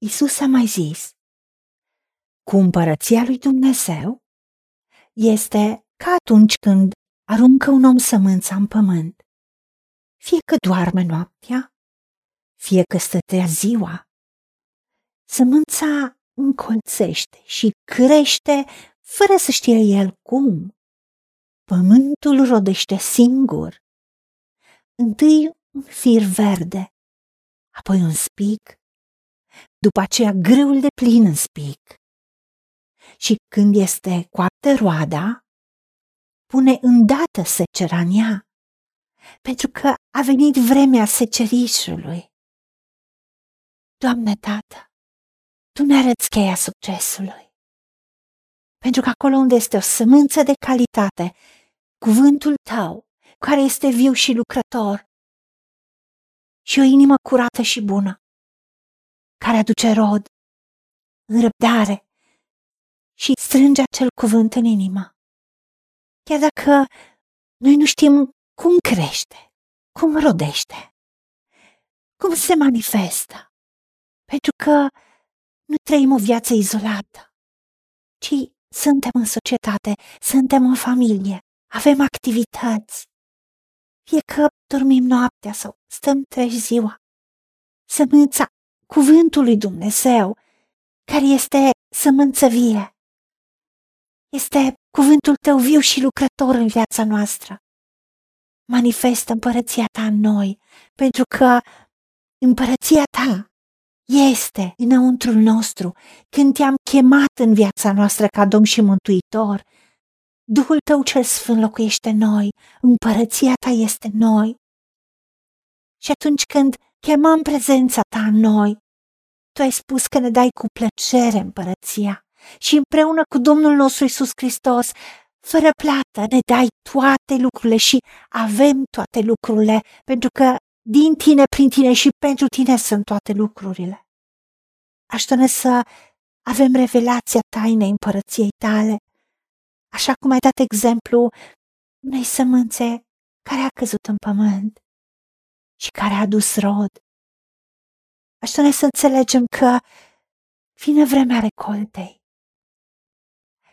Isus a mai zis, cu împărăția lui Dumnezeu este ca atunci când aruncă un om sămânța în pământ. Fie că doarme noaptea, fie că stătea ziua, sămânța încolțește și crește fără să știe el cum. Pământul rodește singur. Întâi un fir verde, apoi un spic, după aceea grâul de plin în spic. Și când este coaptă roada, pune îndată secera în ea, pentru că a venit vremea secerișului. Doamne Tată, Tu ne arăți cheia succesului. Pentru că acolo unde este o sămânță de calitate, cuvântul Tău, care este viu și lucrător, și o inimă curată și bună, care aduce rod, în răbdare și strânge acel cuvânt în inimă. Chiar dacă noi nu știm cum crește, cum rodește, cum se manifestă, pentru că nu trăim o viață izolată, ci suntem în societate, suntem în familie, avem activități, fie că dormim noaptea sau stăm trei ziua. Sămânța cuvântului Dumnezeu, care este sămânță vie. Este cuvântul tău viu și lucrător în viața noastră. Manifestă împărăția ta în noi, pentru că împărăția ta este înăuntrul nostru când te-am chemat în viața noastră ca Domn și Mântuitor. Duhul tău cel sfânt locuiește noi, împărăția ta este noi. Și atunci când chemăm prezența ta în noi, tu ai spus că ne dai cu plăcere împărăția și împreună cu Domnul nostru Isus Hristos, fără plată, ne dai toate lucrurile și avem toate lucrurile, pentru că din tine, prin tine și pentru tine sunt toate lucrurile. Aștept să avem revelația tainei împărăției tale, așa cum ai dat exemplu unei sămânțe care a căzut în pământ și care a adus rod. Aștept să înțelegem că vine vremea recoltei,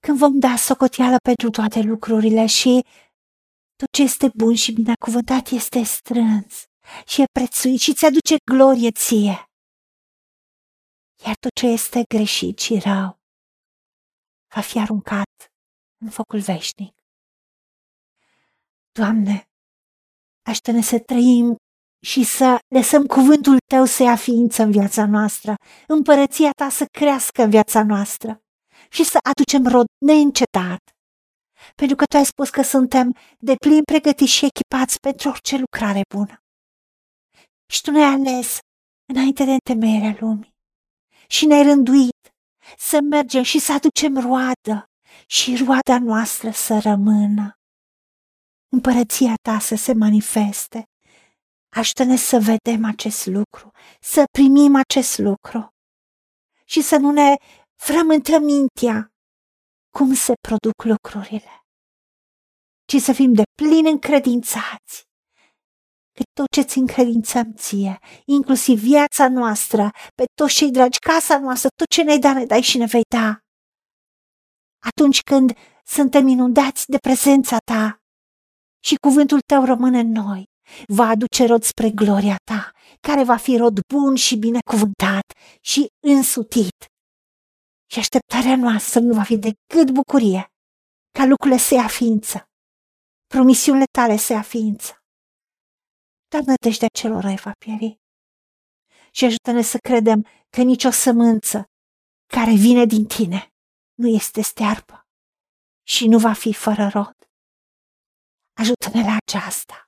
când vom da socoteală pentru toate lucrurile și tot ce este bun și binecuvântat este strâns și e prețuit și ți-aduce glorie ție. Iar tot ce este greșit și rău va fi aruncat în focul veșnic. Doamne, aștept să trăim și să lăsăm cuvântul Tău să ia ființă în viața noastră, împărăția Ta să crească în viața noastră și să aducem rod neîncetat. Pentru că Tu ai spus că suntem de plin pregătiți și echipați pentru orice lucrare bună. Și Tu ne-ai ales înainte de întemeierea lumii și ne-ai rânduit să mergem și să aducem roadă și roada noastră să rămână. Împărăția ta să se manifeste. Aștept să vedem acest lucru, să primim acest lucru și să nu ne frământăm mintea cum se produc lucrurile, ci să fim de plin încredințați că tot ce ți încredințăm ție, inclusiv viața noastră, pe toți cei dragi, casa noastră, tot ce ne-ai dat, ne dai și ne vei da. Atunci când suntem inundați de prezența ta și cuvântul tău rămâne în noi, va aduce rod spre gloria ta, care va fi rod bun și binecuvântat și însutit. Și așteptarea noastră nu va fi decât bucurie, ca lucrurile să ia ființă, promisiunile tale să ia ființă dar nădejdea celor răi va pieri. Și ajută-ne să credem că nicio sămânță care vine din tine nu este stearpă și nu va fi fără rod. Ajută-ne la aceasta.